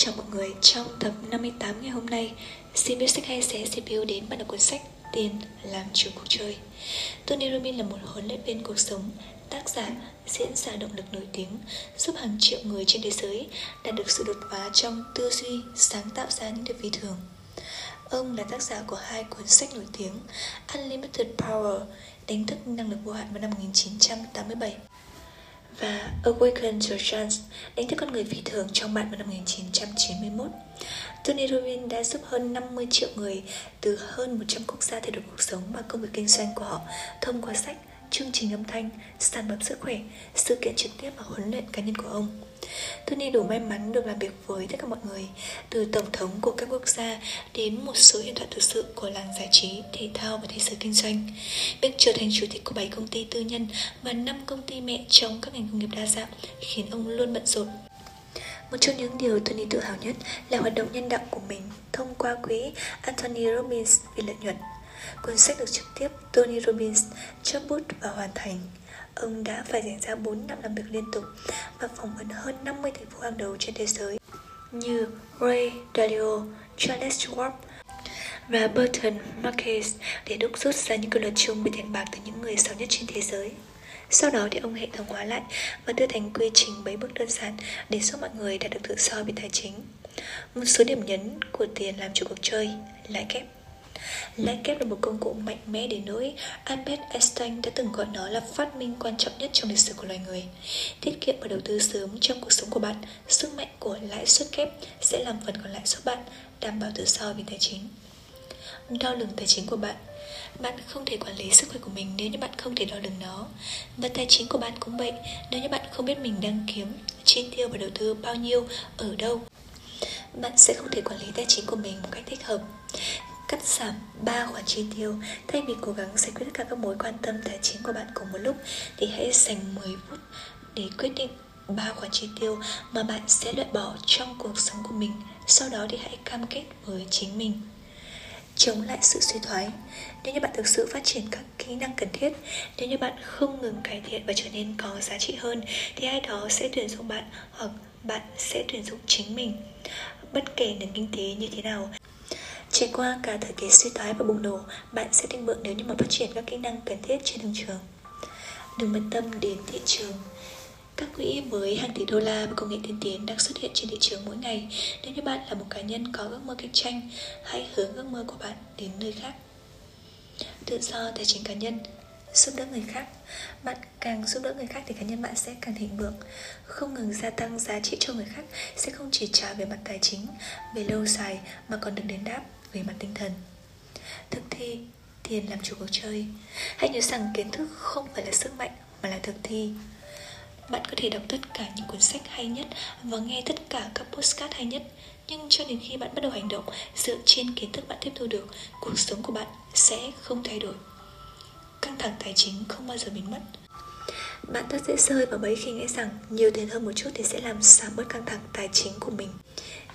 chào mọi người, trong tập 58 ngày hôm nay, xin biết sách hay sẽ CPU đến bạn đọc cuốn sách Tiền làm chủ cuộc chơi. Tony Robbins là một huấn luyện viên cuộc sống, tác giả, diễn giả động lực nổi tiếng, giúp hàng triệu người trên thế giới đạt được sự đột phá trong tư duy, sáng tạo ra những điều phi thường. Ông là tác giả của hai cuốn sách nổi tiếng Unlimited Power, đánh thức năng lực vô hạn vào năm 1987 và Awaken to Chance đánh thức con người phi thường trong bạn vào năm 1991. Tony Robbins đã giúp hơn 50 triệu người từ hơn 100 quốc gia thay đổi cuộc sống và công việc kinh doanh của họ thông qua sách, chương trình âm thanh, sản phẩm sức khỏe, sự kiện trực tiếp và huấn luyện cá nhân của ông. Tony đủ may mắn được làm việc với tất cả mọi người, từ tổng thống của các quốc gia đến một số hiện thoại thực sự của làng giải trí, thể thao và thế giới kinh doanh. Việc trở thành chủ tịch của 7 công ty tư nhân và 5 công ty mẹ trong các ngành công nghiệp đa dạng khiến ông luôn bận rộn. Một trong những điều Tony tự hào nhất là hoạt động nhân đạo của mình thông qua quỹ Anthony Robbins vì lợi nhuận. Cuốn sách được trực tiếp Tony Robbins chấp bút và hoàn thành. Ông đã phải dành ra 4 năm làm việc liên tục và phỏng vấn hơn 50 thành phố hàng đầu trên thế giới như Ray Dalio, Charles Schwab và Burton Marcus để đúc rút ra những quy luật chung về tiền bạc từ những người giàu nhất trên thế giới. Sau đó thì ông hệ thống hóa lại và đưa thành quy trình 7 bước đơn giản để giúp mọi người đạt được tự do về tài chính. Một số điểm nhấn của tiền làm chủ cuộc chơi, lãi kép. Lãi kép là một công cụ mạnh mẽ đến nỗi Albert Einstein đã từng gọi nó là phát minh quan trọng nhất trong lịch sử của loài người. Tiết kiệm và đầu tư sớm trong cuộc sống của bạn, sức mạnh của lãi suất kép sẽ làm phần còn lại giúp bạn đảm bảo tự do về tài chính. Đo lường tài chính của bạn bạn không thể quản lý sức khỏe của mình nếu như bạn không thể đo lường nó Và tài chính của bạn cũng vậy Nếu như bạn không biết mình đang kiếm, chi tiêu và đầu tư bao nhiêu, ở đâu Bạn sẽ không thể quản lý tài chính của mình một cách thích hợp Cắt giảm 3 khoản chi tiêu. Thay vì cố gắng giải quyết tất cả các mối quan tâm tài chính của bạn cùng một lúc, Thì hãy dành 10 phút để quyết định ba khoản chi tiêu mà bạn sẽ loại bỏ trong cuộc sống của mình. Sau đó thì hãy cam kết với chính mình. Chống lại sự suy thoái. Nếu như bạn thực sự phát triển các kỹ năng cần thiết, nếu như bạn không ngừng cải thiện và trở nên có giá trị hơn, thì ai đó sẽ tuyển dụng bạn hoặc bạn sẽ tuyển dụng chính mình. Bất kể nền kinh tế như thế nào Trải qua cả thời kỳ suy thoái và bùng nổ, bạn sẽ thịnh vượng nếu như mà phát triển các kỹ năng cần thiết trên thương trường. Đừng bận tâm đến thị trường các quỹ với hàng tỷ đô la và công nghệ tiên tiến đang xuất hiện trên thị trường mỗi ngày. Nếu như bạn là một cá nhân có ước mơ kinh doanh, hãy hướng ước mơ của bạn đến nơi khác. Tự do tài chính cá nhân giúp đỡ người khác bạn càng giúp đỡ người khác thì cá nhân bạn sẽ càng thịnh vượng không ngừng gia tăng giá trị cho người khác sẽ không chỉ trả về mặt tài chính về lâu dài mà còn được đền đáp về mặt tinh thần. Thực thi tiền làm chủ cuộc chơi. Hãy nhớ rằng kiến thức không phải là sức mạnh, mà là thực thi. Bạn có thể đọc tất cả những cuốn sách hay nhất và nghe tất cả các postcard hay nhất, nhưng cho đến khi bạn bắt đầu hành động, dựa trên kiến thức bạn tiếp thu được, cuộc sống của bạn sẽ không thay đổi. Căng thẳng tài chính không bao giờ biến mất. Bạn rất dễ rơi vào bẫy khi nghĩ rằng nhiều tiền hơn một chút thì sẽ làm giảm bớt căng thẳng tài chính của mình.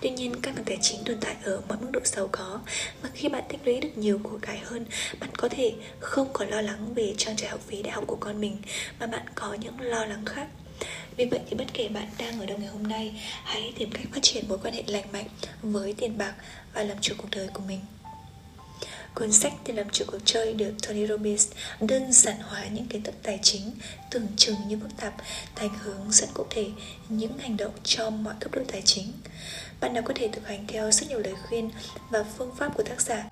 Tuy nhiên, căng thẳng tài chính tồn tại ở mọi mức độ giàu có Và khi bạn tích lũy được nhiều của cải hơn Bạn có thể không còn lo lắng về trang trải học phí đại học của con mình Mà bạn có những lo lắng khác. Vì vậy thì bất kể bạn đang ở đâu ngày hôm nay Hãy tìm cách phát triển mối quan hệ lành mạnh với tiền bạc và làm chủ cuộc đời của mình. Cuốn sách Tiền làm chủ cuộc chơi được Tony Robbins đơn giản hóa những kiến thức tài chính tưởng chừng như phức tạp thành hướng dẫn cụ thể những hành động cho mọi cấp độ tài chính. Bạn nào có thể thực hành theo rất nhiều lời khuyên và phương pháp của tác giả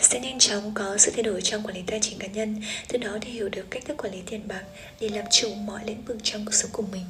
sẽ nhanh chóng có sự thay đổi trong quản lý tài chính cá nhân, từ đó thì hiểu được cách thức quản lý tiền bạc để làm chủ mọi lĩnh vực trong cuộc sống của mình.